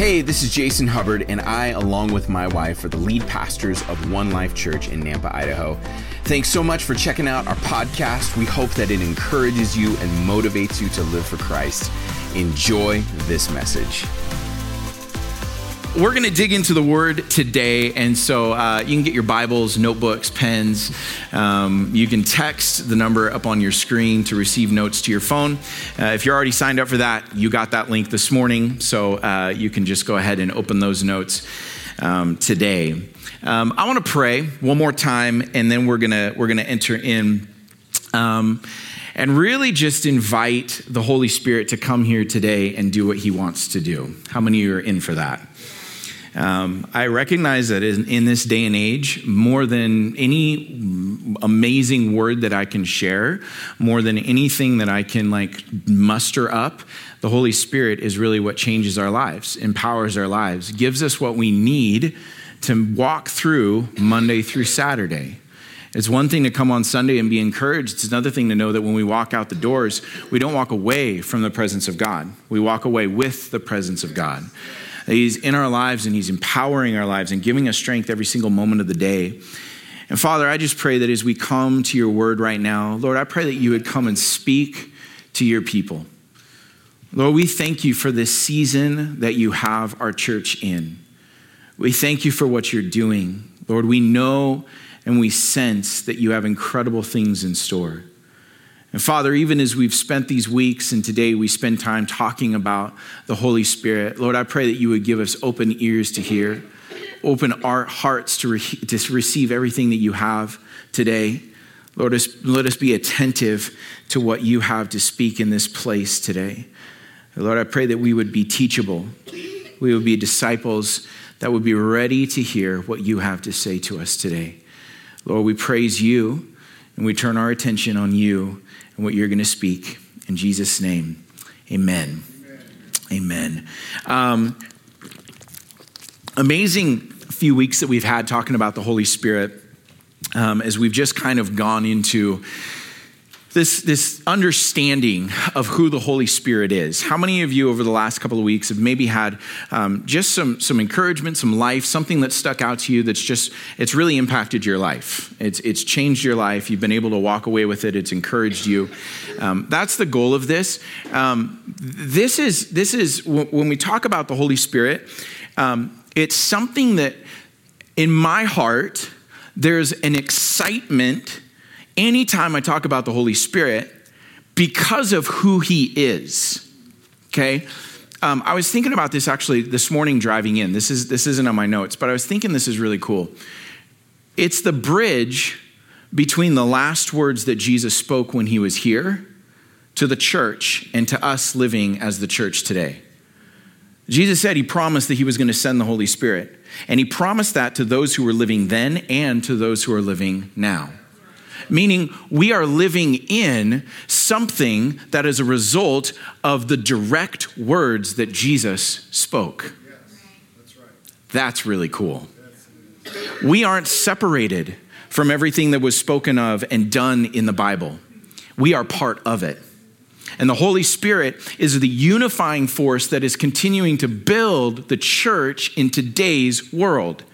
Hey, this is Jason Hubbard, and I, along with my wife, are the lead pastors of One Life Church in Nampa, Idaho. Thanks so much for checking out our podcast. We hope that it encourages you and motivates you to live for Christ. Enjoy this message. We're going to dig into the word today, and so uh, you can get your Bibles, notebooks, pens. Um, you can text the number up on your screen to receive notes to your phone. Uh, if you're already signed up for that, you got that link this morning, so uh, you can just go ahead and open those notes um, today. Um, I want to pray one more time, and then we're gonna we're gonna enter in. Um, and really just invite the Holy Spirit to come here today and do what He wants to do. How many of you are in for that? Um, I recognize that in, in, this day and age, more than any amazing word that I can share, more than anything that I can like muster up, the Holy Spirit is really what changes our lives, empowers our lives, gives us what we need to walk through Monday through Saturday. It's one thing to come on Sunday and be encouraged. It's another thing to know that when we walk out the doors, we don't walk away from the presence of God. We walk away with the presence of God. He's in our lives and He's empowering our lives and giving us strength every single moment of the day. And Father, I just pray that as we come to your word right now, Lord, I pray that you would come and speak to your people. Lord, we thank you for this season that you have our church in. We thank you for what you're doing. Lord, we know and we sense that you have incredible things in store. And Father, even as we've spent these weeks and today we spend time talking about the Holy Spirit, Lord, I pray that you would give us open ears to hear, open our hearts to, re- to receive everything that you have today. Lord, let us be attentive to what you have to speak in this place today. Lord, I pray that we would be teachable. We would be disciples that would be ready to hear what you have to say to us today. Lord, we praise you and we turn our attention on you and what you're going to speak. In Jesus' name, amen. Amen. amen. Um, amazing few weeks that we've had talking about the Holy Spirit um, as we've just kind of gone into this, this understanding of who the Holy Spirit is. How many of you over the last couple of weeks have maybe had um, just some, some encouragement, some life, something that stuck out to you that's just, it's really impacted your life? It's, it's changed your life. You've been able to walk away with it. It's encouraged you. Um, that's the goal of this. Um, this is, this is when we talk about the Holy Spirit, um, it's something that in my heart, there's an excitement anytime I talk about the Holy Spirit because of who he is. Okay? Um, I was thinking about this actually this morning driving in. This, is, this isn't on my notes, but I was thinking this is really cool. It's the bridge between the last words that Jesus spoke when he was here to the church and to us living as the church today. Jesus said he promised that he was going to send the Holy Spirit. And he promised that to those who were living then and to those who are living now meaning we are living in something that is a result of the direct words that Jesus spoke. that's, right. that's really cool. We aren't separated from everything that was spoken of and done in the Bible, we are part of it. And the Holy Spirit is the unifying force that is continuing to build the church in today's world.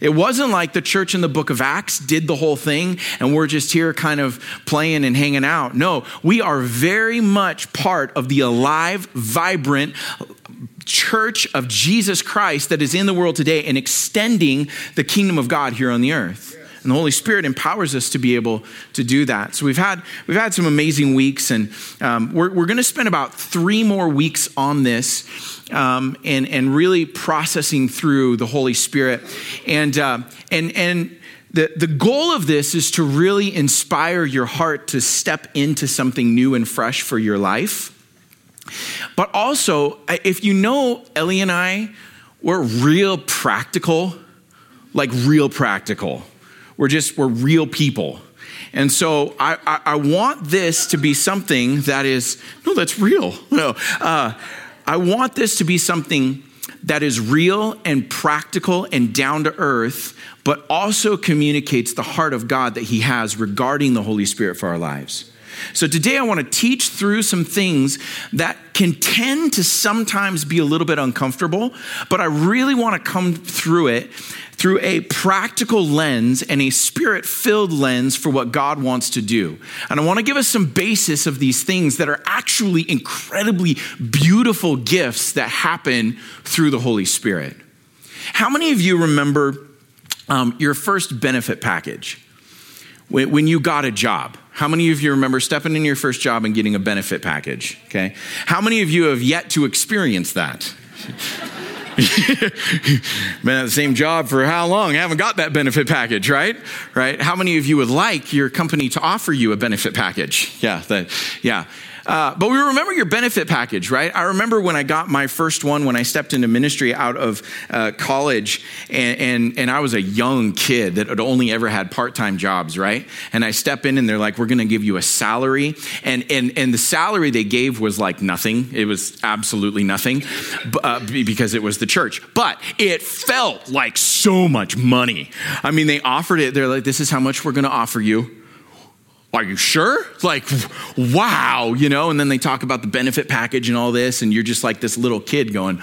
It wasn't like the church in the book of Acts did the whole thing and we're just here kind of playing and hanging out. No, we are very much part of the alive, vibrant church of Jesus Christ that is in the world today and extending the kingdom of God here on the earth. And the Holy Spirit empowers us to be able to do that. So we've had we've had some amazing weeks, and um, we're we're going to spend about three more weeks on this um, and, and really processing through the Holy Spirit. And, uh, and, and the, the goal of this is to really inspire your heart to step into something new and fresh for your life. But also, if you know Ellie and I, we're real practical, like real practical. We're just, we're real people. And so I, I, I want this to be something that is, no, that's real. No, uh, I want this to be something that is real and practical and down to earth, but also communicates the heart of God that He has regarding the Holy Spirit for our lives. So today I want to teach through some things that can tend to sometimes be a little bit uncomfortable, but I really want to come through it through a practical lens and a spirit filled lens for what God wants to do. And I want to give us some basis of these things that are actually incredibly beautiful gifts that happen through the Holy Spirit. How many of you remember um, your first benefit package when, when you got a job? How many of you remember stepping in your first job and getting a benefit package? Okay. How many of you have yet to experience that? Been at the same job for how long? I haven't got that benefit package, right? Right? How many of you would like your company to offer you a benefit package? Yeah, that, yeah. Uh, but we remember your benefit package, right? I remember when I got my first one when I stepped into ministry out of uh, college, and, and, and I was a young kid that had only ever had part time jobs, right? And I step in, and they're like, "We're going to give you a salary," and and and the salary they gave was like nothing. It was absolutely nothing, uh, because it was the church. But it felt like so much money. I mean, they offered it. They're like, "This is how much we're going to offer you." Are you sure? Like, wow, you know? And then they talk about the benefit package and all this, and you're just like this little kid going,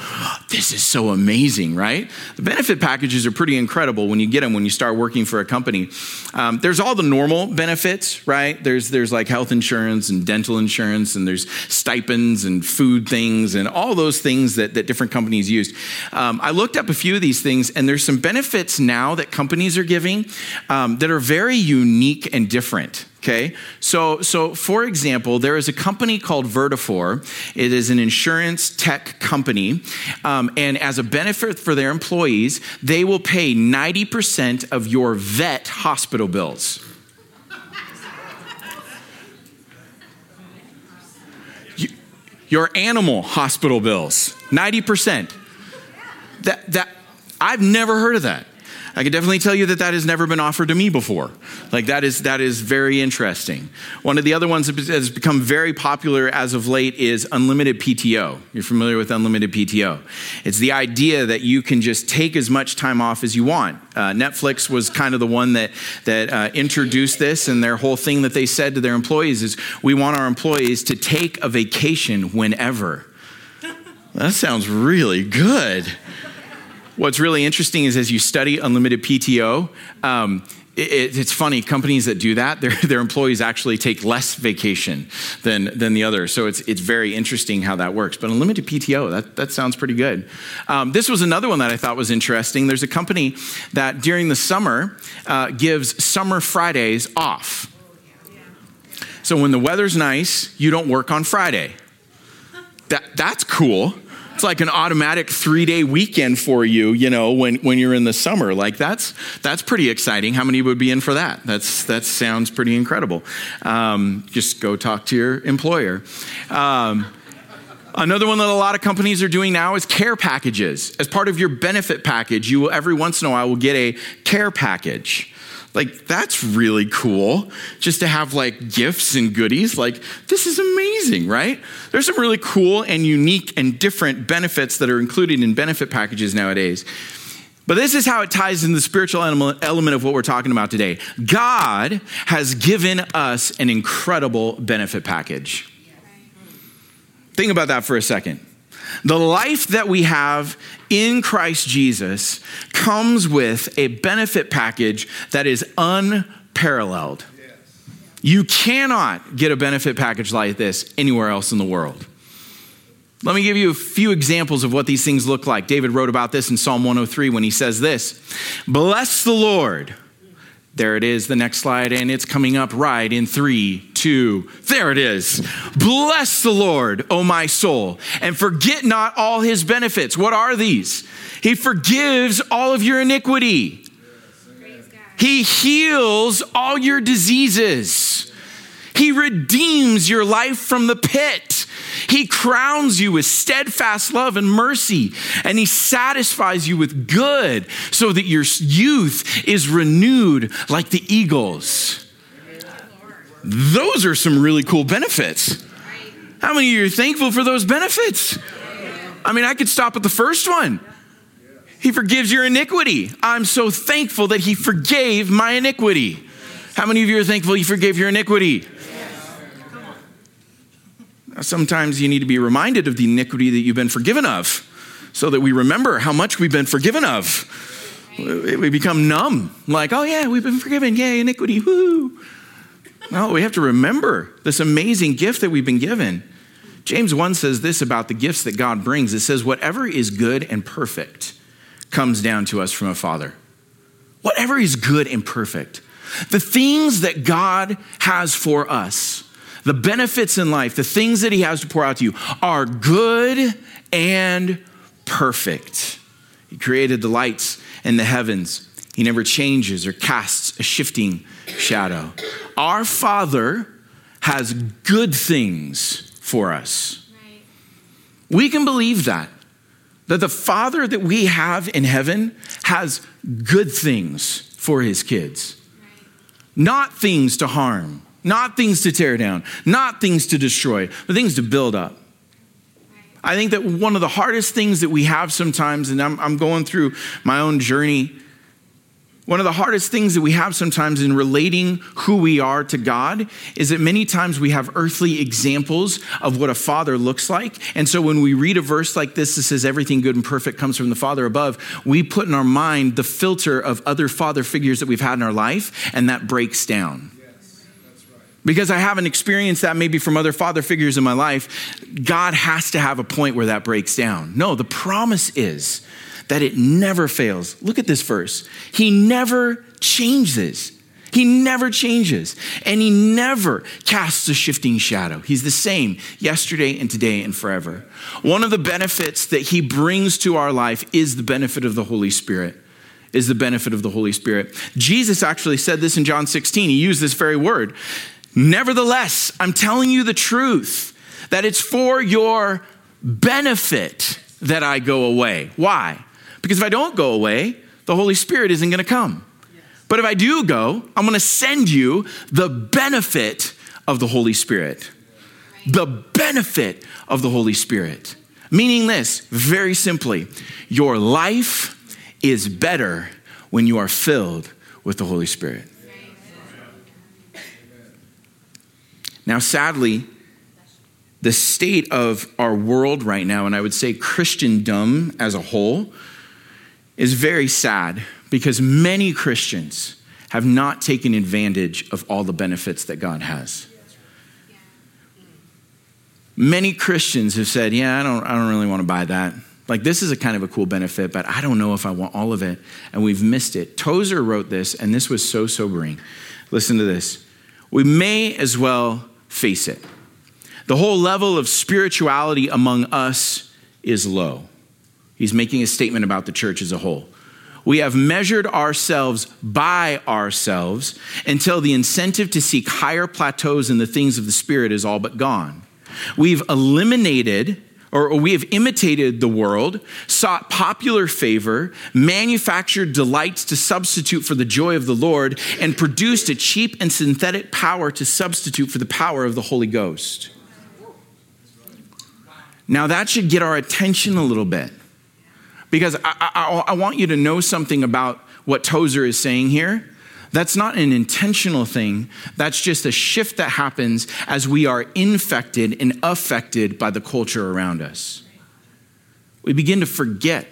this is so amazing, right? The benefit packages are pretty incredible when you get them when you start working for a company. Um, there's all the normal benefits, right? There's, there's like health insurance and dental insurance, and there's stipends and food things, and all those things that, that different companies use. Um, I looked up a few of these things, and there's some benefits now that companies are giving um, that are very unique and different. Okay, so so for example, there is a company called Vertafore. It is an insurance tech company, um, and as a benefit for their employees, they will pay ninety percent of your vet hospital bills. your animal hospital bills, ninety percent. That that I've never heard of that. I can definitely tell you that that has never been offered to me before. Like that is that is very interesting. One of the other ones that has become very popular as of late is unlimited PTO. You're familiar with unlimited PTO? It's the idea that you can just take as much time off as you want. Uh, Netflix was kind of the one that that uh, introduced this, and their whole thing that they said to their employees is, "We want our employees to take a vacation whenever." That sounds really good. What's really interesting is as you study unlimited PTO, um, it, it's funny, companies that do that, their, their employees actually take less vacation than, than the others. So it's, it's very interesting how that works. But unlimited PTO, that, that sounds pretty good. Um, this was another one that I thought was interesting. There's a company that during the summer uh, gives summer Fridays off. So when the weather's nice, you don't work on Friday. That, that's cool. It's like an automatic three day weekend for you, you know, when, when you're in the summer. Like that's, that's pretty exciting. How many would be in for that? That's, that sounds pretty incredible. Um, just go talk to your employer. Um, Another one that a lot of companies are doing now is care packages. As part of your benefit package, you will every once in a while will get a care package. Like, that's really cool just to have like gifts and goodies. Like, this is amazing, right? There's some really cool and unique and different benefits that are included in benefit packages nowadays. But this is how it ties in the spiritual element of what we're talking about today. God has given us an incredible benefit package. Think about that for a second. The life that we have in Christ Jesus comes with a benefit package that is unparalleled. You cannot get a benefit package like this anywhere else in the world. Let me give you a few examples of what these things look like. David wrote about this in Psalm 103 when he says this Bless the Lord there it is, the next slide, and it's coming up right in three, two, there it is. Bless the Lord, O my soul, and forget not all his benefits. What are these? He forgives all of your iniquity, he heals all your diseases, he redeems your life from the pit. He crowns you with steadfast love and mercy, and He satisfies you with good so that your youth is renewed like the eagles. Those are some really cool benefits. How many of you are thankful for those benefits? I mean, I could stop at the first one. He forgives your iniquity. I'm so thankful that He forgave my iniquity. How many of you are thankful He forgave your iniquity? sometimes you need to be reminded of the iniquity that you've been forgiven of so that we remember how much we've been forgiven of. We become numb, like, oh yeah, we've been forgiven, yay, iniquity, woo. No, we have to remember this amazing gift that we've been given. James 1 says this about the gifts that God brings it says, whatever is good and perfect comes down to us from a father. Whatever is good and perfect. The things that God has for us, the benefits in life, the things that He has to pour out to you are good and perfect. He created the lights and the heavens. He never changes or casts a shifting shadow. Our Father has good things for us. Right. We can believe that. That the Father that we have in heaven has good things for his kids. Right. Not things to harm, not things to tear down, not things to destroy, but things to build up. I think that one of the hardest things that we have sometimes, and I'm, I'm going through my own journey one of the hardest things that we have sometimes in relating who we are to God is that many times we have earthly examples of what a father looks like. And so when we read a verse like this that says everything good and perfect comes from the Father above, we put in our mind the filter of other father figures that we've had in our life, and that breaks down. Because I haven't experienced that maybe from other father figures in my life, God has to have a point where that breaks down. No, the promise is that it never fails. Look at this verse. He never changes. He never changes and he never casts a shifting shadow. He's the same yesterday and today and forever. One of the benefits that he brings to our life is the benefit of the Holy Spirit. Is the benefit of the Holy Spirit. Jesus actually said this in John 16. He used this very word. Nevertheless, I'm telling you the truth that it's for your benefit that I go away. Why? Because if I don't go away, the Holy Spirit isn't going to come. But if I do go, I'm going to send you the benefit of the Holy Spirit. The benefit of the Holy Spirit. Meaning this, very simply, your life is better when you are filled with the Holy Spirit. Now, sadly, the state of our world right now, and I would say Christendom as a whole, is very sad because many Christians have not taken advantage of all the benefits that God has. Many Christians have said, Yeah, I don't, I don't really want to buy that. Like, this is a kind of a cool benefit, but I don't know if I want all of it. And we've missed it. Tozer wrote this, and this was so sobering. Listen to this. We may as well face it. The whole level of spirituality among us is low. He's making a statement about the church as a whole. We have measured ourselves by ourselves until the incentive to seek higher plateaus in the things of the Spirit is all but gone. We've eliminated or we have imitated the world, sought popular favor, manufactured delights to substitute for the joy of the Lord, and produced a cheap and synthetic power to substitute for the power of the Holy Ghost. Now, that should get our attention a little bit. Because I, I, I want you to know something about what Tozer is saying here. That's not an intentional thing. That's just a shift that happens as we are infected and affected by the culture around us. We begin to forget.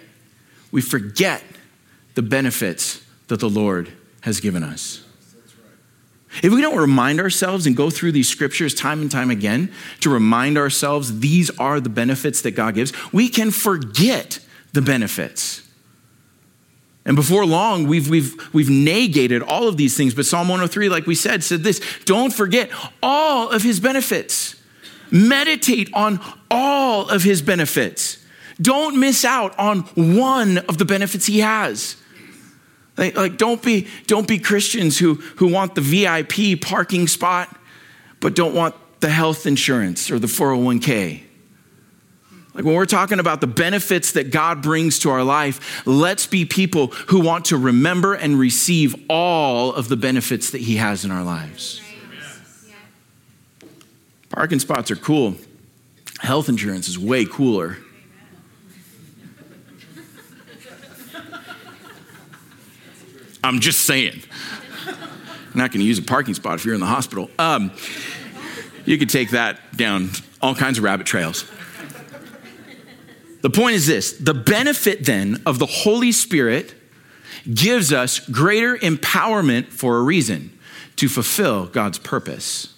We forget the benefits that the Lord has given us. If we don't remind ourselves and go through these scriptures time and time again to remind ourselves these are the benefits that God gives, we can forget the benefits. And before long, we've, we've, we've negated all of these things. But Psalm 103, like we said, said this don't forget all of his benefits. Meditate on all of his benefits. Don't miss out on one of the benefits he has. Like, like don't, be, don't be Christians who, who want the VIP parking spot, but don't want the health insurance or the 401k. Like when we're talking about the benefits that God brings to our life, let's be people who want to remember and receive all of the benefits that He has in our lives. Parking spots are cool. Health insurance is way cooler. I'm just saying. I'm not going to use a parking spot if you're in the hospital. Um, you could take that down all kinds of rabbit trails. The point is this the benefit then of the Holy Spirit gives us greater empowerment for a reason to fulfill God's purpose.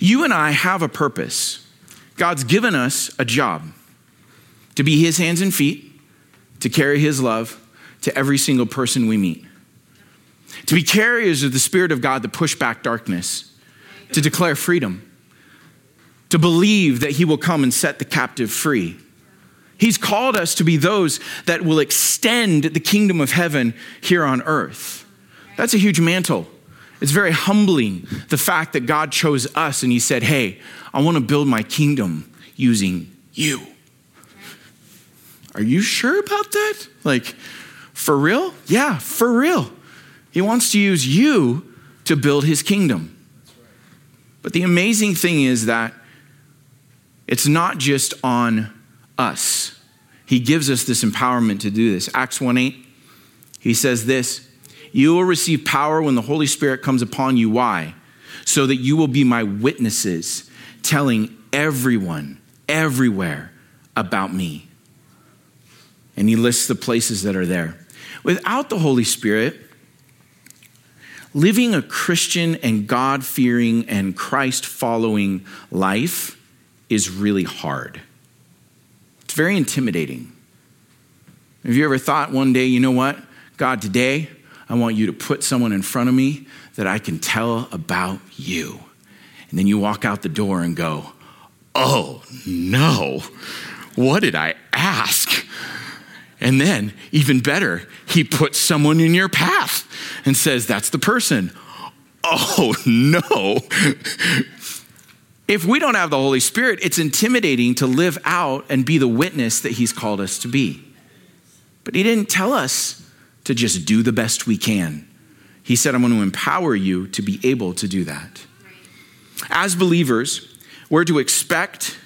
You and I have a purpose. God's given us a job to be His hands and feet, to carry His love to every single person we meet, to be carriers of the Spirit of God to push back darkness, to declare freedom, to believe that He will come and set the captive free. He's called us to be those that will extend the kingdom of heaven here on earth. That's a huge mantle. It's very humbling the fact that God chose us and He said, Hey, I want to build my kingdom using you. Are you sure about that? Like, for real? Yeah, for real. He wants to use you to build His kingdom. But the amazing thing is that it's not just on us. He gives us this empowerment to do this. Acts 1 8, he says this You will receive power when the Holy Spirit comes upon you. Why? So that you will be my witnesses, telling everyone, everywhere about me. And he lists the places that are there. Without the Holy Spirit, living a Christian and God fearing and Christ following life is really hard It's very intimidating. Have you ever thought one day, you know what? God, today I want you to put someone in front of me that I can tell about you. And then you walk out the door and go, oh no, what did I ask? And then, even better, he puts someone in your path and says, that's the person. Oh no. If we don't have the Holy Spirit, it's intimidating to live out and be the witness that He's called us to be. But He didn't tell us to just do the best we can. He said, I'm going to empower you to be able to do that. As believers, we're to expect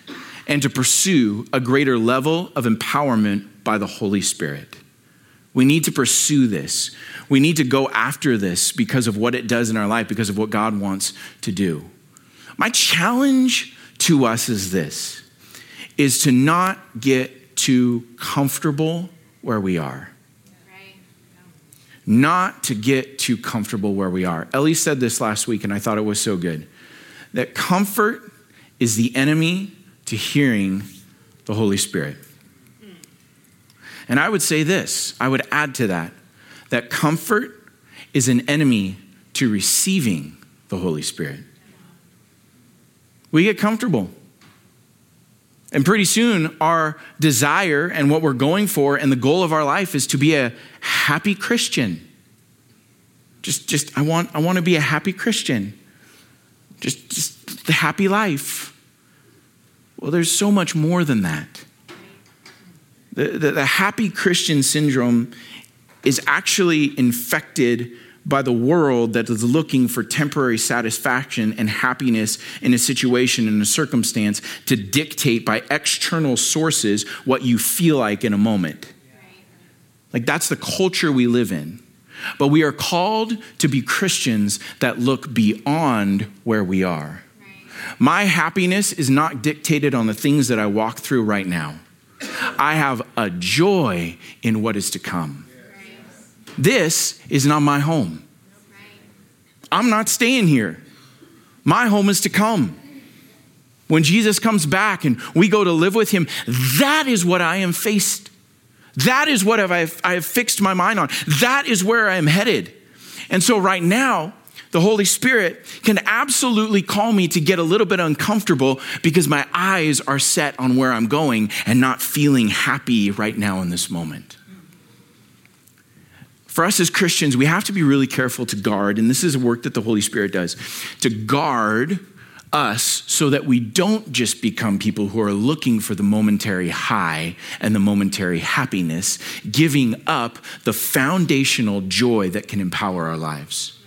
and to pursue a greater level of empowerment by the Holy Spirit. We need to pursue this. We need to go after this because of what it does in our life, because of what God wants to do. My challenge to us is this is to not get too comfortable where we are. Not to get too comfortable where we are. Ellie said this last week, and I thought it was so good that comfort is the enemy to hearing the Holy Spirit. And I would say this, I would add to that, that comfort is an enemy to receiving the Holy Spirit. We get comfortable. And pretty soon, our desire and what we're going for and the goal of our life is to be a happy Christian. Just, just I, want, I want to be a happy Christian. Just, just the happy life. Well, there's so much more than that. The, the, the happy Christian syndrome is actually infected by the world that is looking for temporary satisfaction and happiness in a situation, in a circumstance, to dictate by external sources what you feel like in a moment. Like that's the culture we live in. But we are called to be Christians that look beyond where we are. My happiness is not dictated on the things that I walk through right now. I have a joy in what is to come. This is not my home. I'm not staying here. My home is to come. When Jesus comes back and we go to live with him, that is what I am faced. That is what I have fixed my mind on. That is where I am headed. And so, right now, the Holy Spirit can absolutely call me to get a little bit uncomfortable because my eyes are set on where I'm going and not feeling happy right now in this moment for us as Christians, we have to be really careful to guard, and this is a work that the Holy Spirit does, to guard us so that we don't just become people who are looking for the momentary high and the momentary happiness, giving up the foundational joy that can empower our lives.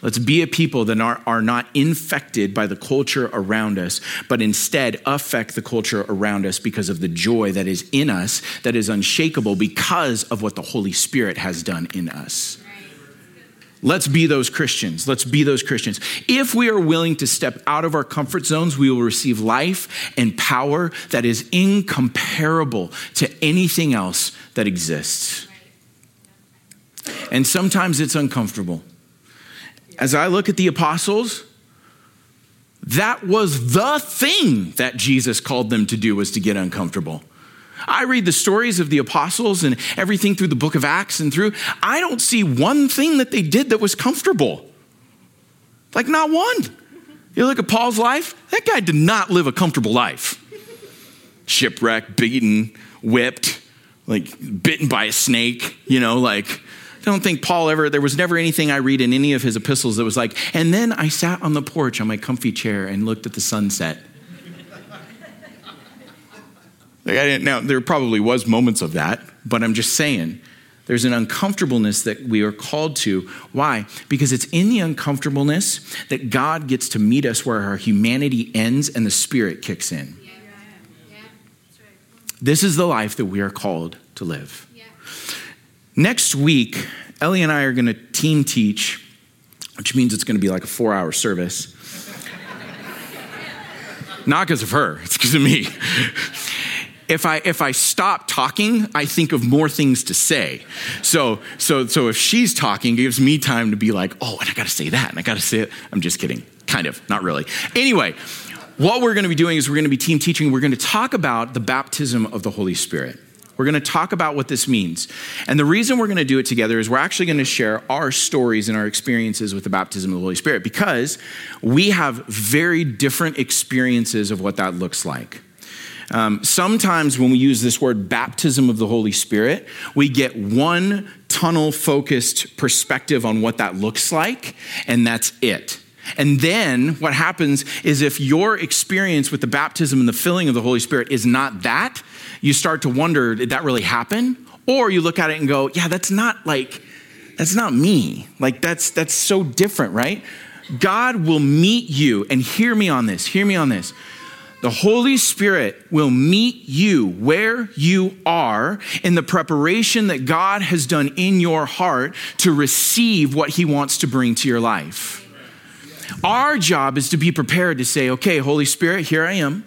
Let's be a people that are, are not infected by the culture around us, but instead affect the culture around us because of the joy that is in us, that is unshakable because of what the Holy Spirit has done in us. Let's be those Christians. Let's be those Christians. If we are willing to step out of our comfort zones, we will receive life and power that is incomparable to anything else that exists. And sometimes it's uncomfortable. As I look at the apostles, that was the thing that Jesus called them to do was to get uncomfortable. I read the stories of the apostles and everything through the book of Acts and through, I don't see one thing that they did that was comfortable. Like, not one. You look at Paul's life, that guy did not live a comfortable life. Shipwrecked, beaten, whipped, like bitten by a snake, you know, like, I don't think Paul ever, there was never anything I read in any of his epistles that was like, and then I sat on the porch on my comfy chair and looked at the sunset. Like I didn't now there probably was moments of that, but I'm just saying there's an uncomfortableness that we are called to. Why? Because it's in the uncomfortableness that God gets to meet us where our humanity ends and the spirit kicks in. Yeah. Yeah. Right. This is the life that we are called to live. Next week, Ellie and I are going to team teach, which means it's going to be like a four hour service. Not because of her, it's because of me if I if I stop talking, I think of more things to say. So so so if she's talking, it gives me time to be like, oh, and I got to say that, and I got to say it. I'm just kidding, kind of, not really. Anyway, what we're going to be doing is we're going to be team teaching. We're going to talk about the baptism of the Holy Spirit. We're going to talk about what this means. And the reason we're going to do it together is we're actually going to share our stories and our experiences with the baptism of the Holy Spirit because we have very different experiences of what that looks like. Um, sometimes when we use this word baptism of the Holy Spirit, we get one tunnel focused perspective on what that looks like, and that's it. And then what happens is if your experience with the baptism and the filling of the Holy Spirit is not that, you start to wonder, did that really happen? Or you look at it and go, yeah, that's not like, that's not me. Like that's that's so different, right? God will meet you, and hear me on this, hear me on this the Holy Spirit will meet you where you are in the preparation that God has done in your heart to receive what He wants to bring to your life. Our job is to be prepared to say, okay, Holy Spirit, here I am.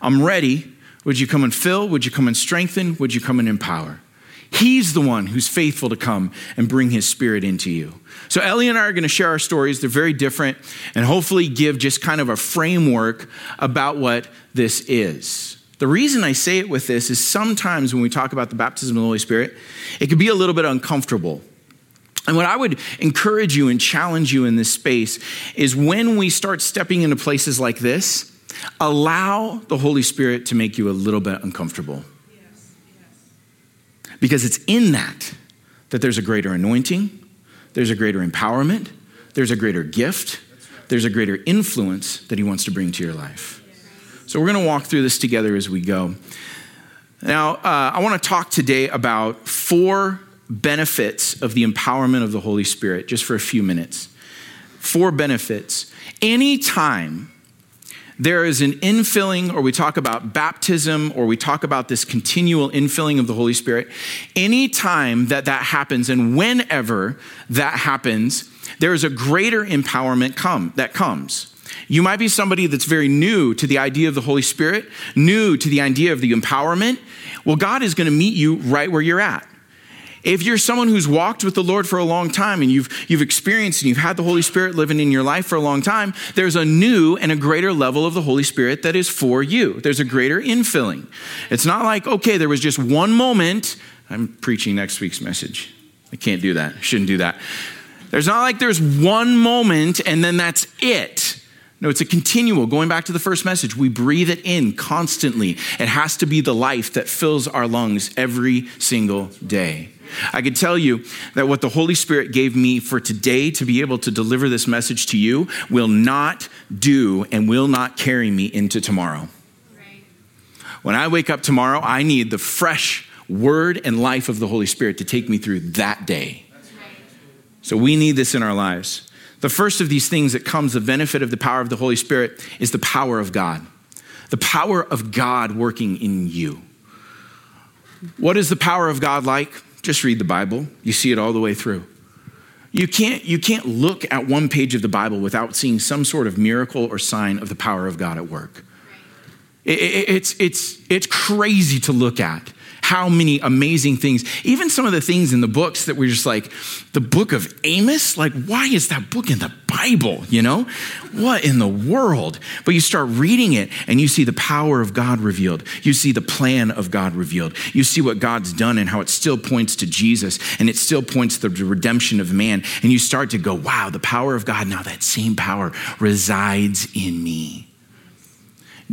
I'm ready. Would you come and fill? Would you come and strengthen? Would you come and empower? He's the one who's faithful to come and bring his spirit into you. So, Ellie and I are going to share our stories. They're very different and hopefully give just kind of a framework about what this is. The reason I say it with this is sometimes when we talk about the baptism of the Holy Spirit, it can be a little bit uncomfortable. And what I would encourage you and challenge you in this space is when we start stepping into places like this, allow the Holy Spirit to make you a little bit uncomfortable. Because it's in that that there's a greater anointing, there's a greater empowerment, there's a greater gift, there's a greater influence that He wants to bring to your life. So we're going to walk through this together as we go. Now, uh, I want to talk today about four benefits of the empowerment of the Holy Spirit, just for a few minutes. Four benefits. Anytime there is an infilling, or we talk about baptism, or we talk about this continual infilling of the Holy Spirit, anytime that that happens, and whenever that happens, there is a greater empowerment come that comes. You might be somebody that's very new to the idea of the Holy Spirit, new to the idea of the empowerment. Well, God is going to meet you right where you're at. If you're someone who's walked with the Lord for a long time and you've, you've experienced and you've had the Holy Spirit living in your life for a long time, there's a new and a greater level of the Holy Spirit that is for you. There's a greater infilling. It's not like, okay, there was just one moment. I'm preaching next week's message. I can't do that. I shouldn't do that. There's not like there's one moment and then that's it. No, it's a continual. Going back to the first message, we breathe it in constantly. It has to be the life that fills our lungs every single day. I can tell you that what the Holy Spirit gave me for today to be able to deliver this message to you will not do and will not carry me into tomorrow. Right. When I wake up tomorrow, I need the fresh word and life of the Holy Spirit to take me through that day. Right. So we need this in our lives. The first of these things that comes, the benefit of the power of the Holy Spirit, is the power of God. The power of God working in you. What is the power of God like? Just read the Bible. You see it all the way through. You can't, you can't look at one page of the Bible without seeing some sort of miracle or sign of the power of God at work. It, it, it's, it's, it's crazy to look at how many amazing things, even some of the things in the books that we're just like, the book of Amos, like, why is that book in the Bible? You know, what in the world? But you start reading it and you see the power of God revealed. You see the plan of God revealed. You see what God's done and how it still points to Jesus and it still points to the redemption of man. And you start to go, wow, the power of God, now that same power resides in me.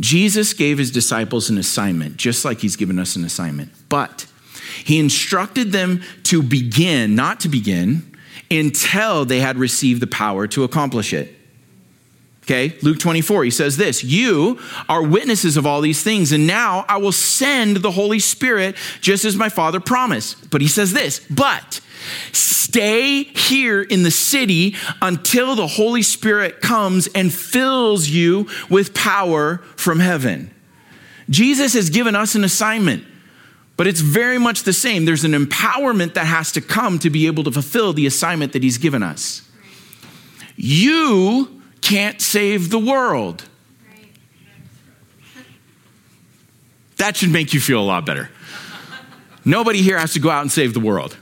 Jesus gave his disciples an assignment, just like he's given us an assignment. But he instructed them to begin, not to begin, until they had received the power to accomplish it. Okay, Luke 24, he says this You are witnesses of all these things, and now I will send the Holy Spirit just as my Father promised. But he says this, but Stay here in the city until the Holy Spirit comes and fills you with power from heaven. Jesus has given us an assignment, but it's very much the same. There's an empowerment that has to come to be able to fulfill the assignment that He's given us. You can't save the world. That should make you feel a lot better. Nobody here has to go out and save the world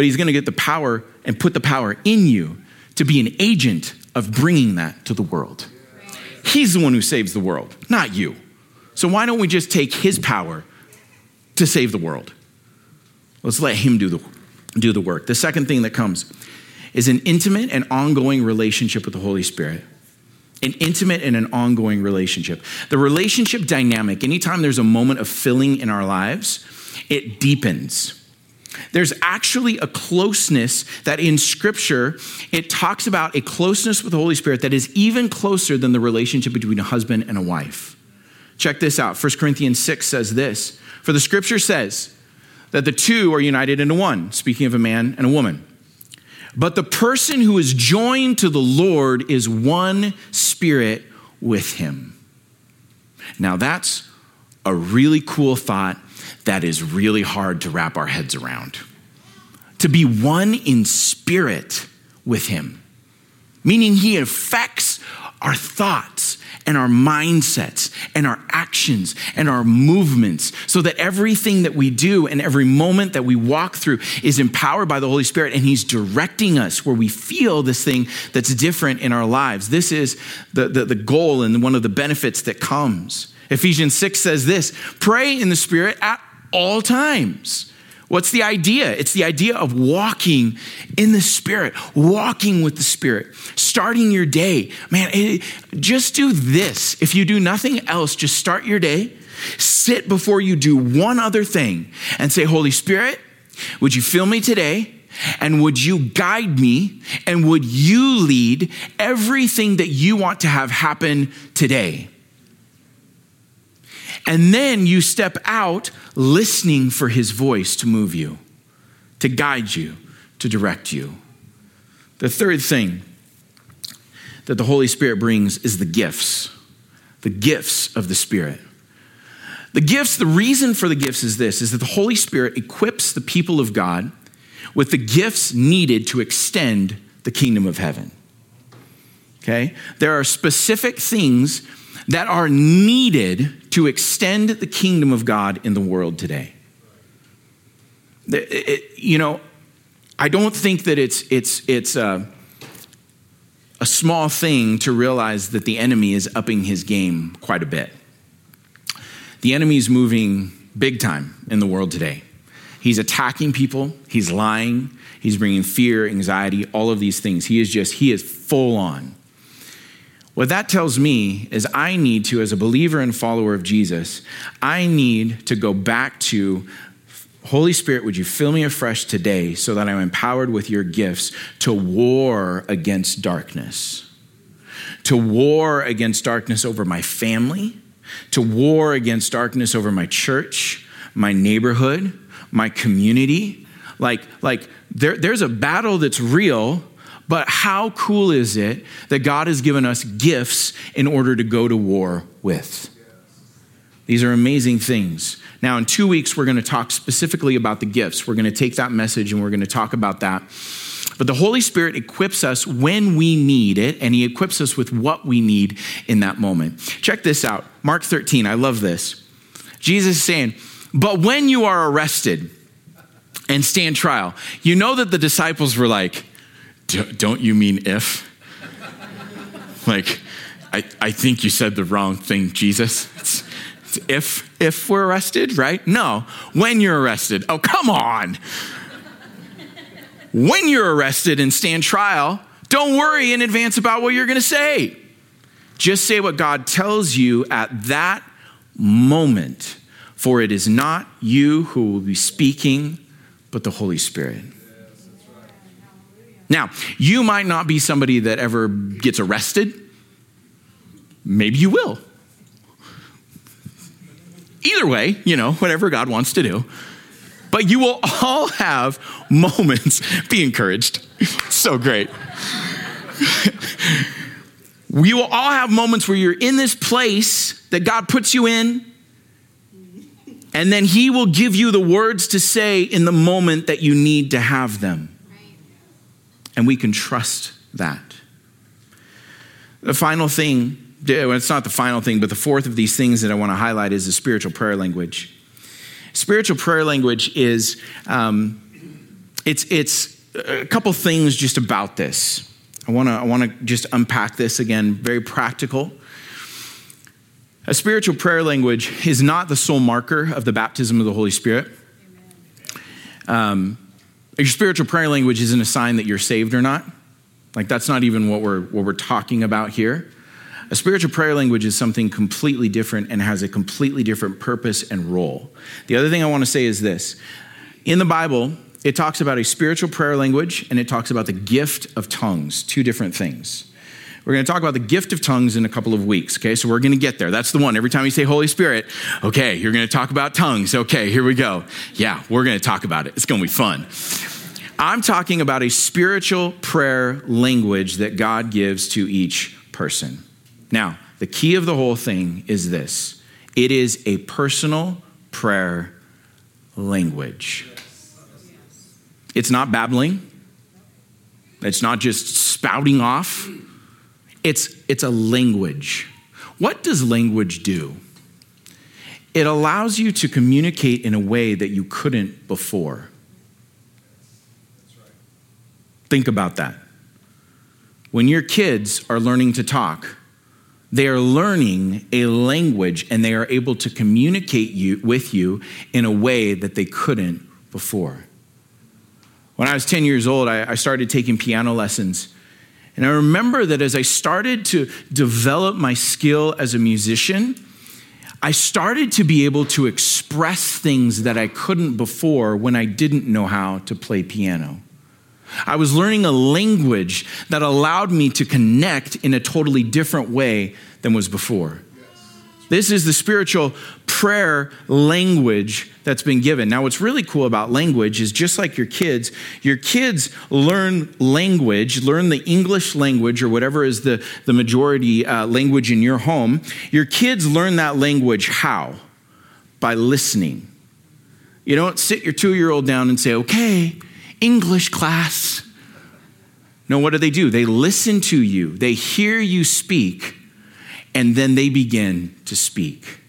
but he's going to get the power and put the power in you to be an agent of bringing that to the world. He's the one who saves the world, not you. So why don't we just take his power to save the world? Let's let him do the, do the work. The second thing that comes is an intimate and ongoing relationship with the Holy Spirit. An intimate and an ongoing relationship. The relationship dynamic, anytime there's a moment of filling in our lives, it deepens there's actually a closeness that in Scripture, it talks about a closeness with the Holy Spirit that is even closer than the relationship between a husband and a wife. Check this out 1 Corinthians 6 says this For the Scripture says that the two are united into one, speaking of a man and a woman. But the person who is joined to the Lord is one spirit with him. Now, that's a really cool thought that is really hard to wrap our heads around. To be one in spirit with Him, meaning He affects our thoughts and our mindsets and our actions and our movements so that everything that we do and every moment that we walk through is empowered by the Holy Spirit and He's directing us where we feel this thing that's different in our lives. This is the, the, the goal and one of the benefits that comes. Ephesians 6 says this pray in the Spirit at all times. What's the idea? It's the idea of walking in the Spirit, walking with the Spirit, starting your day. Man, it, just do this. If you do nothing else, just start your day, sit before you do one other thing, and say, Holy Spirit, would you fill me today? And would you guide me? And would you lead everything that you want to have happen today? And then you step out listening for his voice to move you, to guide you, to direct you. The third thing that the Holy Spirit brings is the gifts, the gifts of the Spirit. The gifts, the reason for the gifts is this is that the Holy Spirit equips the people of God with the gifts needed to extend the kingdom of heaven. Okay? There are specific things that are needed to extend the kingdom of God in the world today. It, you know, I don't think that it's, it's, it's a, a small thing to realize that the enemy is upping his game quite a bit. The enemy is moving big time in the world today. He's attacking people, he's lying, he's bringing fear, anxiety, all of these things. He is just, he is full on. What that tells me is I need to, as a believer and follower of Jesus, I need to go back to Holy Spirit, would you fill me afresh today so that I'm empowered with your gifts to war against darkness? To war against darkness over my family, to war against darkness over my church, my neighborhood, my community. Like, like there, there's a battle that's real but how cool is it that God has given us gifts in order to go to war with? These are amazing things. Now, in two weeks, we're going to talk specifically about the gifts. We're going to take that message and we're going to talk about that But the Holy Spirit equips us when we need it, and He equips us with what we need in that moment. Check this out Mark 13, I love this. Jesus is saying, But when you are arrested and stand trial, you know that the disciples were like, Don't you mean if? like, I, I think you said the wrong thing, Jesus. It's, it's if if we're arrested, right? No, when you're arrested. Oh, come on. when you're arrested and stand trial, don't worry in advance about what you're going to say. Just say what God tells you at that moment, for it is not you who will be speaking, but the Holy Spirit. Now, you might not be somebody that ever gets arrested Maybe you will. Either way, you know, whatever God wants to do. But you will all have moments. Be encouraged. So great. we will all have moments where you're in this place that God puts you in, and then He will give you the words to say in the moment that you need to have them. And we can trust that. The final thing it's not the final thing, but the fourth of these things that I want to highlight is the spiritual prayer language. Spiritual prayer language is um, it's it's a couple things just about this. I want to I want to just unpack this again, very practical. A spiritual prayer language is not the sole marker of the baptism of the Holy Spirit. Um, your spiritual prayer language isn't a sign that you're saved or not. Like that's not even what we're what we're talking about here. A spiritual prayer language is something completely different and has a completely different purpose and role. The other thing I want to say is this in the Bible, it talks about a spiritual prayer language and it talks about the gift of tongues, two different things. We're going to talk about the gift of tongues in a couple of weeks, okay? So we're going to get there. That's the one. Every time you say Holy Spirit, okay, you're going to talk about tongues. Okay, here we go. Yeah, we're going to talk about it. It's going to be fun. I'm talking about a spiritual prayer language that God gives to each person. Now, the key of the whole thing is this it is a personal prayer language. It's not babbling, it's not just spouting off, it's, it's a language. What does language do? It allows you to communicate in a way that you couldn't before. Think about that. When your kids are learning to talk, they are learning a language and they are able to communicate you, with you in a way that they couldn't before. When I was 10 years old, I, I started taking piano lessons. And I remember that as I started to develop my skill as a musician, I started to be able to express things that I couldn't before when I didn't know how to play piano. I was learning a language that allowed me to connect in a totally different way than was before. This is the spiritual prayer language that's been given. Now, what's really cool about language is just like your kids, your kids learn language, learn the English language or whatever is the, the majority uh, language in your home. Your kids learn that language how? By listening. You don't sit your two year old down and say, okay, English class. No, what do they do? They listen to you, they hear you speak, and then they begin to speak.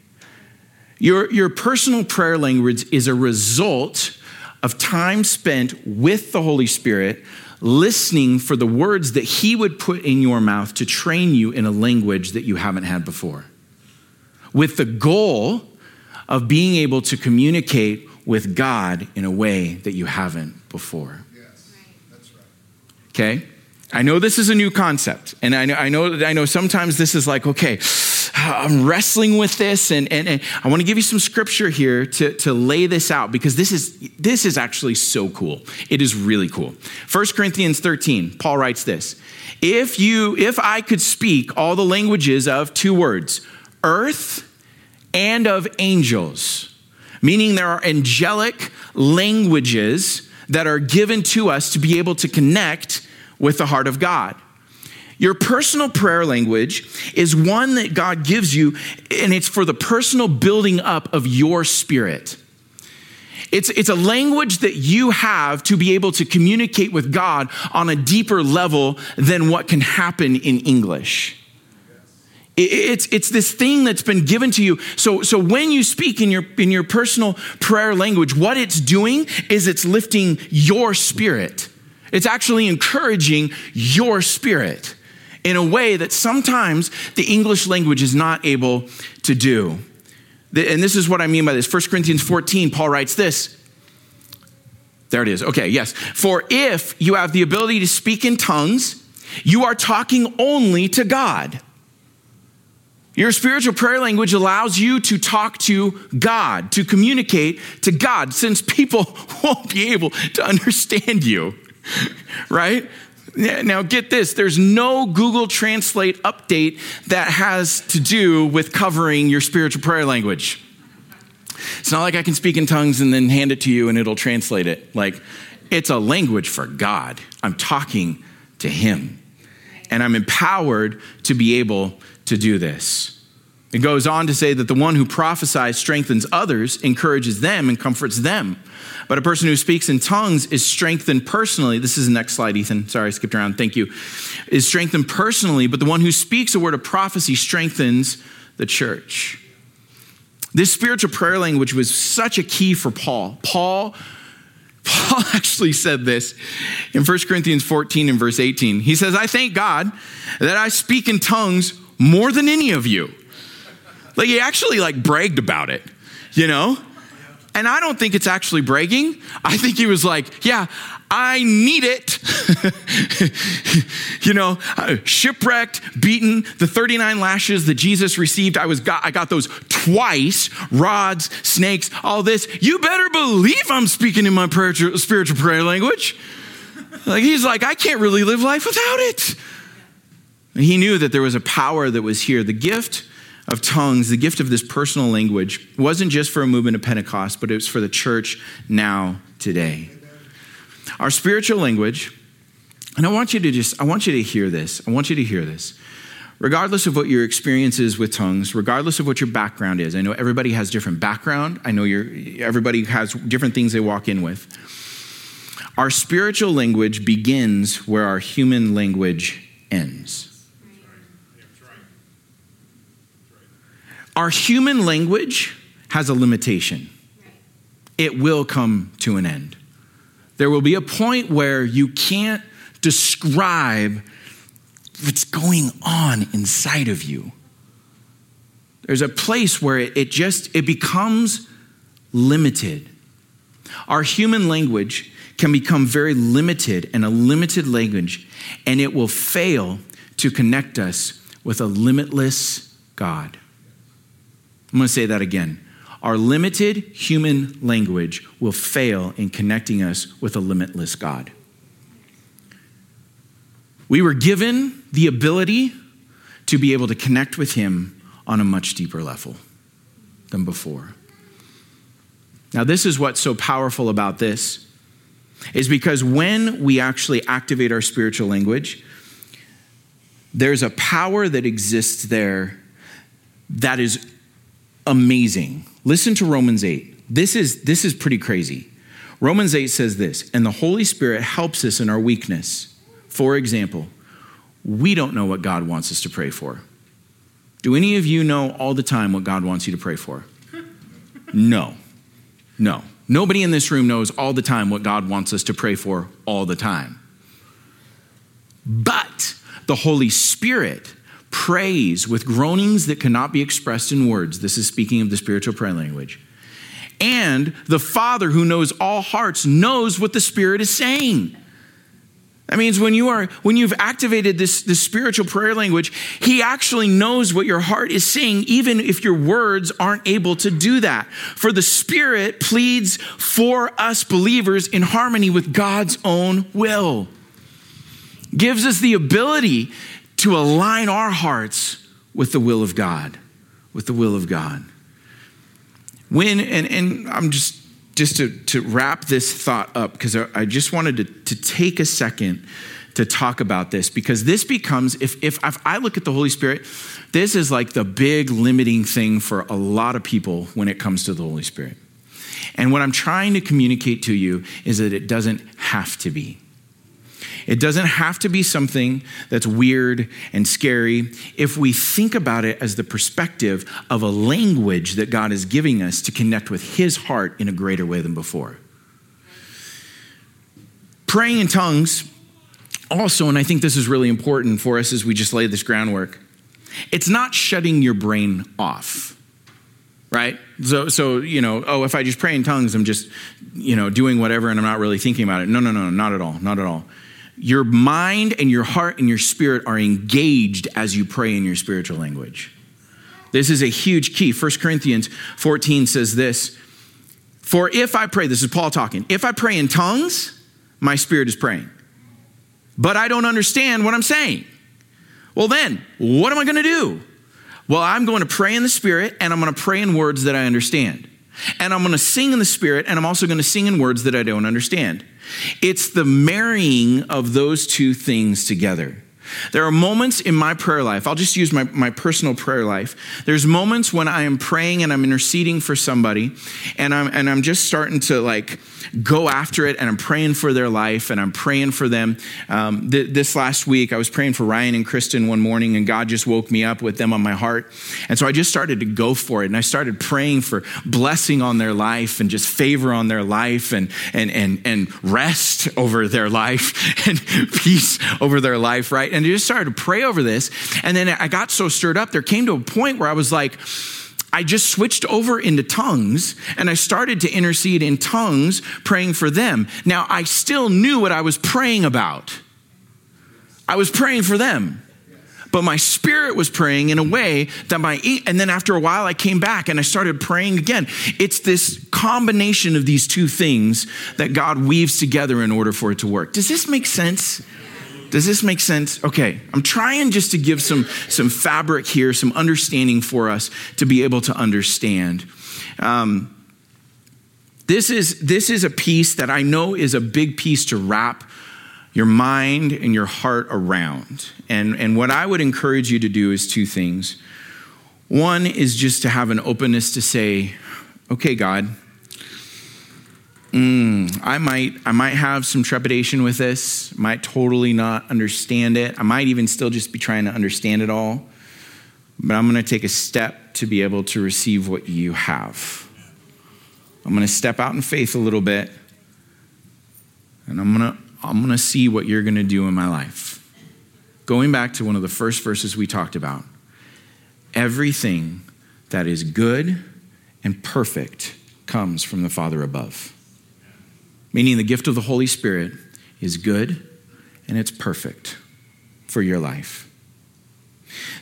Your, your personal prayer language is a result of time spent with the Holy Spirit, listening for the words that He would put in your mouth to train you in a language that you haven't had before, with the goal of being able to communicate with God in a way that you haven't before. Yes, that's right. Okay? I know this is a new concept, and I know, I know, I know sometimes this is like, okay, I'm wrestling with this, and, and, and I want to give you some scripture here to, to lay this out because this is, this is actually so cool. It is really cool. 1 Corinthians 13, Paul writes this If you, if I could speak all the languages of two words, earth and of angels, meaning there are angelic languages that are given to us to be able to connect with the heart of God. Your personal prayer language is one that God gives you, and it's for the personal building up of your spirit. It's, it's a language that you have to be able to communicate with God on a deeper level than what can happen in English. It's, it's this thing that's been given to you. So, so when you speak in your, in your personal prayer language, what it's doing is it's lifting your spirit. It's actually encouraging your spirit in a way that sometimes the English language is not able to do. And this is what I mean by this. 1 Corinthians 14, Paul writes this. There it is. Okay, yes. For if you have the ability to speak in tongues, you are talking only to God. Your spiritual prayer language allows you to talk to God, to communicate to God, since people won't be able to understand you, right? Now, get this there's no Google Translate update that has to do with covering your spiritual prayer language. It's not like I can speak in tongues and then hand it to you and it'll translate it. Like, it's a language for God. I'm talking to Him. And I'm empowered to be able to do this. It goes on to say that the one who prophesies strengthens others, encourages them, and comforts them. But a person who speaks in tongues is strengthened personally. This is the next slide, Ethan. Sorry, I skipped around. Thank you. Is strengthened personally, but the one who speaks a word of prophecy strengthens the church. This spiritual prayer language was such a key for Paul. Paul Paul actually said this in 1 Corinthians 14 and verse 18. He says, I thank God that I speak in tongues more than any of you. Like he actually like bragged about it, you know? And I don't think it's actually bragging. I think he was like, yeah, I need it. you know, uh, shipwrecked, beaten, the 39 lashes that Jesus received, I was got I got those twice, rods, snakes, all this. You better believe I'm speaking in my prayer, spiritual prayer language. Like he's like, I can't really live life without it. He knew that there was a power that was here. The gift of tongues, the gift of this personal language, wasn't just for a movement of Pentecost, but it was for the church now, today. Our spiritual language, and I want you to just, I want you to hear this. I want you to hear this. Regardless of what your experience is with tongues, regardless of what your background is, I know everybody has different background. I know everybody has different things they walk in with. Our spiritual language begins where our human language ends. Our human language has a limitation, it will come to an end. There will be a point where you can't describe what's going on inside of you. There's a place where it, it just it becomes limited. Our human language can become very limited and a limited language, and it will fail to connect us with a limitless God. I'm going to say that again. Our limited human language will fail in connecting us with a limitless God. We were given the ability to be able to connect with Him on a much deeper level than before. Now, this is what's so powerful about this is because when we actually activate our spiritual language, there's a power that exists there that is amazing. Listen to Romans 8. This is, this is pretty crazy. Romans 8 says this, and the Holy Spirit helps us in our weakness. For example, we don't know what God wants us to pray for. Do any of you know all the time what God wants you to pray for? No. No. Nobody in this room knows all the time what God wants us to pray for all the time. But the Holy Spirit prays with groanings that cannot be expressed in words. This is speaking of the spiritual prayer language. And the Father who knows all hearts knows what the Spirit is saying. That means when you are when you've activated this, this spiritual prayer language, he actually knows what your heart is saying, even if your words aren't able to do that. For the Spirit pleads for us believers in harmony with God's own will. Gives us the ability to align our hearts with the will of God, with the will of God. When, and, and I'm just, just to, to wrap this thought up, because I, I just wanted to, to take a second to talk about this, because this becomes, if, if, if I look at the Holy Spirit, this is like the big limiting thing for a lot of people when it comes to the Holy Spirit. And what I'm trying to communicate to you is that it doesn't have to be. It doesn't have to be something that's weird and scary if we think about it as the perspective of a language that God is giving us to connect with His heart in a greater way than before. Praying in tongues, also, and I think this is really important for us as we just lay this groundwork, it's not shutting your brain off right? So, so you know, oh, if I just pray in tongues, I'm just, you know, doing whatever and I'm not really thinking about it. No, no, no, not at all, not at all your mind and your heart and your spirit are engaged as you pray in your spiritual language. This is a huge key. 1 Corinthians 14 says this For if I pray, this is Paul talking, if I pray in tongues, my spirit is praying. But I don't understand what I'm saying. Well, then, what am I going to do? Well, I'm going to pray in the spirit and I'm going to pray in words that I understand. And I'm going to sing in the spirit and I'm also going to sing in words that I don't understand. It's the marrying of those two things together. There are moments in my prayer life, I'll just use my, my personal prayer life. There's moments when I am praying and I'm interceding for somebody, and I'm, and I'm just starting to like go after it and I'm praying for their life and I'm praying for them. Um, th- this last week, I was praying for Ryan and Kristen one morning and God just woke me up with them on my heart. And so I just started to go for it and I started praying for blessing on their life and just favor on their life and, and, and, and rest over their life and peace over their life, right? And I just started to pray over this. And then I got so stirred up, there came to a point where I was like, I just switched over into tongues and I started to intercede in tongues, praying for them. Now, I still knew what I was praying about. I was praying for them. But my spirit was praying in a way that my, and then after a while I came back and I started praying again. It's this combination of these two things that God weaves together in order for it to work. Does this make sense? Does this make sense? Okay, I'm trying just to give some, some fabric here, some understanding for us to be able to understand. Um, this, is, this is a piece that I know is a big piece to wrap your mind and your heart around. And, and what I would encourage you to do is two things. One is just to have an openness to say, okay, God, mm, I might I might have some trepidation with this. Might totally not understand it. I might even still just be trying to understand it all. But I'm going to take a step to be able to receive what you have. I'm going to step out in faith a little bit, and I'm going to I'm going to see what you're going to do in my life. Going back to one of the first verses we talked about, everything that is good and perfect comes from the Father above meaning the gift of the Holy Spirit is good and it's perfect for your life.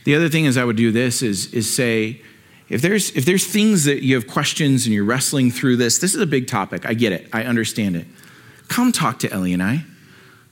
The other thing is I would do this is, is say, if there's, if there's things that you have questions and you're wrestling through this, this is a big topic. I get it. I understand it. Come talk to Ellie and I.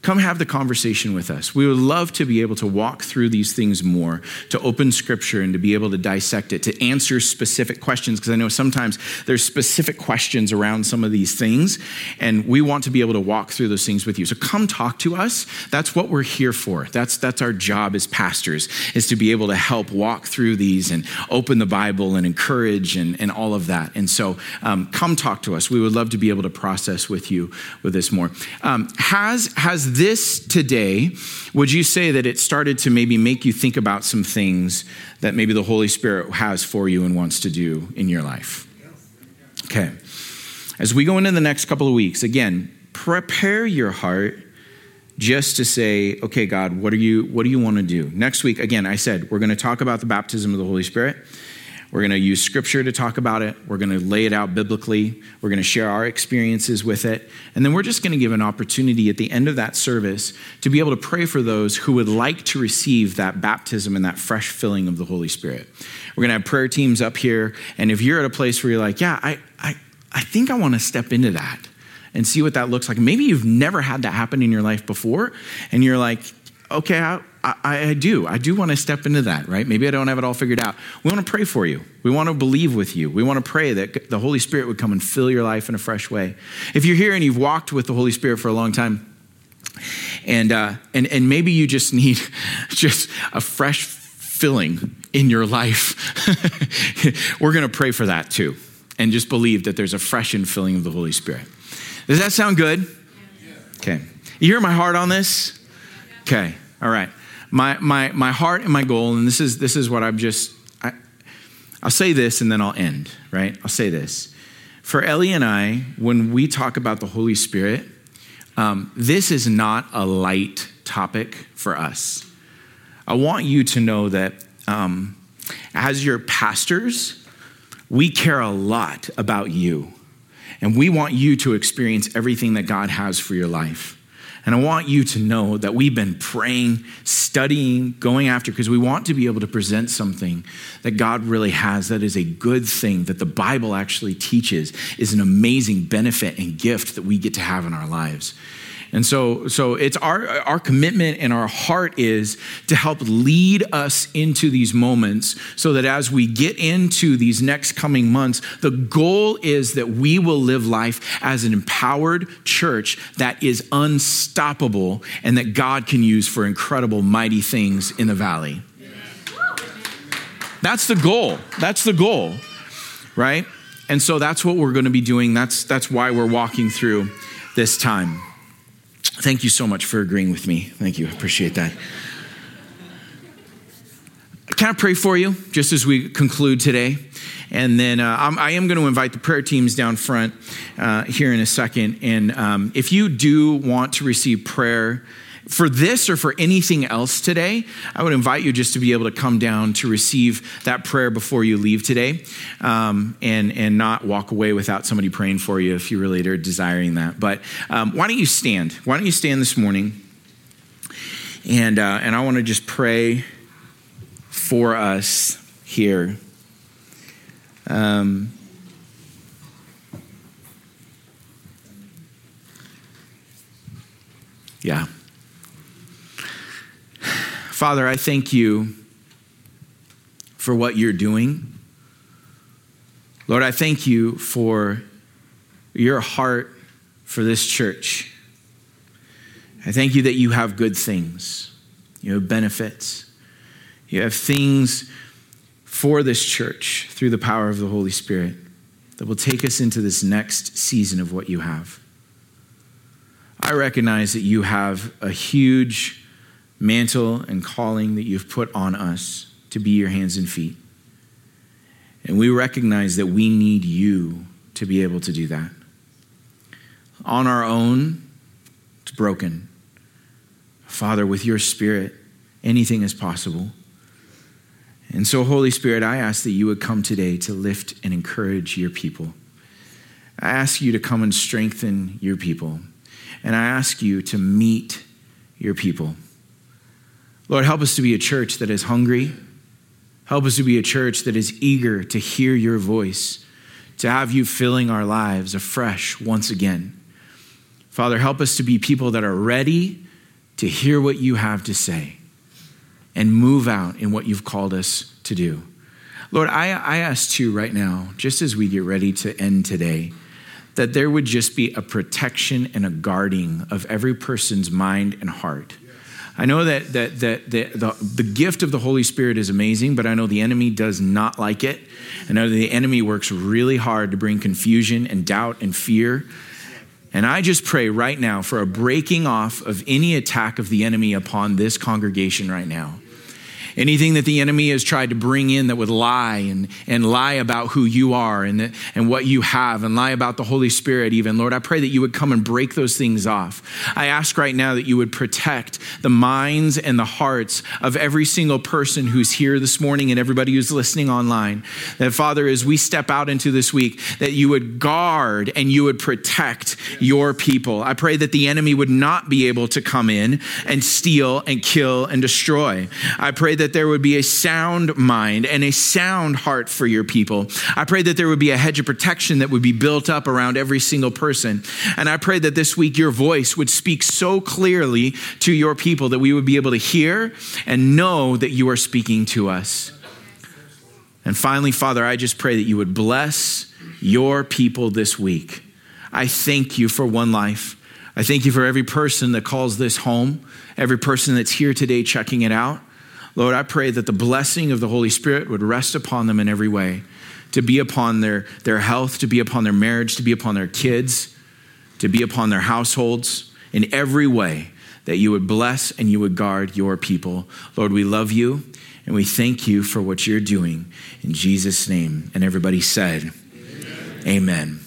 Come have the conversation with us. We would love to be able to walk through these things more, to open scripture and to be able to dissect it, to answer specific questions, because I know sometimes there's specific questions around some of these things, and we want to be able to walk through those things with you. So come talk to us. That's what we're here for. That's, that's our job as pastors, is to be able to help walk through these and open the Bible and encourage and, and all of that. And so um, come talk to us. We would love to be able to process with you with this more. Um, has, has this today, would you say that it started to maybe make you think about some things that maybe the Holy Spirit has for you and wants to do in your life? Okay. As we go into the next couple of weeks, again, prepare your heart just to say, okay, God, what are you what do you want to do? Next week, again, I said we're going to talk about the baptism of the Holy Spirit. We're going to use scripture to talk about it. We're going to lay it out biblically. We're going to share our experiences with it. And then we're just going to give an opportunity at the end of that service to be able to pray for those who would like to receive that baptism and that fresh filling of the Holy Spirit. We're going to have prayer teams up here. And if you're at a place where you're like, yeah, I, I, I think I want to step into that and see what that looks like. Maybe you've never had that happen in your life before, and you're like, okay, I, I, I, do. I do want to step into that, right? Maybe I don't have it all figured out. We want to pray for you. We want to believe with you. We want to pray that the Holy Spirit would come and fill your life in a fresh way. If you're here and you've walked with the Holy Spirit for a long time, and, uh, and, and maybe you just need just a fresh filling in your life, we're going to pray for that too. and just believe that there's a fresh infilling of the Holy Spirit. Does that sound good? Okay. You hear my heart on this? Okay. All right. My, my, my heart and my goal, and this is, this is what I'm just, I, I'll say this and then I'll end, right? I'll say this. For Ellie and I, when we talk about the Holy Spirit, um, this is not a light topic for us. I want you to know that um, as your pastors, we care a lot about you. And we want you to experience everything that God has for your life. And I want you to know that we've been praying, studying, going after, because we want to be able to present something that God really has that is a good thing, that the Bible actually teaches is an amazing benefit and gift that we get to have in our lives. And so, so it's our, our commitment and our heart is to help lead us into these moments so that as we get into these next coming months, the goal is that we will live life as an empowered church that is unstoppable and that God can use for incredible, mighty things in the valley. That's the goal. That's the goal, right? And so that's what we're going to be doing. That's, that's why we're walking through this time. Thank you so much for agreeing with me. Thank you. I appreciate that. I can I pray for you just as we conclude today? And then uh, I'm, I am going to invite the prayer teams down front uh, here in a second. And um, if you do want to receive prayer, for this or for anything else today, I would invite you just to be able to come down to receive that prayer before you leave today um, and, and not walk away without somebody praying for you if you really are desiring that. But um, why don't you stand? Why don't you stand this morning? And, uh, and I want to just pray for us here. Um, yeah. Father, I thank you for what you're doing. Lord, I thank you for your heart for this church. I thank you that you have good things, you have benefits, you have things for this church through the power of the Holy Spirit that will take us into this next season of what you have. I recognize that you have a huge mantle and calling that you've put on us to be your hands and feet. And we recognize that we need you to be able to do that. On our own, it's broken. Father, with your spirit, anything is possible. And so, Holy Spirit, I ask that you would come today to lift and encourage your people. I ask you to come and strengthen your people. And I ask you to meet your people. Lord, help us to be a church that is hungry. Help us to be a church that is eager to hear your voice, to have you filling our lives afresh once again. Father, help us to be people that are ready to hear what you have to say and move out in what you've called us to do. Lord, I, I ask too right now, just as we get ready to end today, that there would just be a protection and a guarding of every person's mind and heart. I know that, that, that, that the, the gift of the Holy Spirit is amazing, but I know the enemy does not like it. I know the enemy works really hard to bring confusion and doubt and fear. And I just pray right now for a breaking off of any attack of the enemy upon this congregation right now. Anything that the enemy has tried to bring in that would lie and, and lie about who you are and, and what you have and lie about the Holy Spirit, even, Lord, I pray that you would come and break those things off. I ask right now that you would protect the minds and the hearts of every single person who's here this morning and everybody who's listening online. That, Father, as we step out into this week, that you would guard and you would protect your people. I pray that the enemy would not be able to come in and steal and kill and destroy. I pray that that there would be a sound mind and a sound heart for your people. I pray that there would be a hedge of protection that would be built up around every single person. And I pray that this week your voice would speak so clearly to your people that we would be able to hear and know that you are speaking to us. And finally, Father, I just pray that you would bless your people this week. I thank you for one life. I thank you for every person that calls this home, every person that's here today checking it out. Lord, I pray that the blessing of the Holy Spirit would rest upon them in every way to be upon their, their health, to be upon their marriage, to be upon their kids, to be upon their households in every way, that you would bless and you would guard your people. Lord, we love you and we thank you for what you're doing in Jesus' name. And everybody said, Amen. Amen.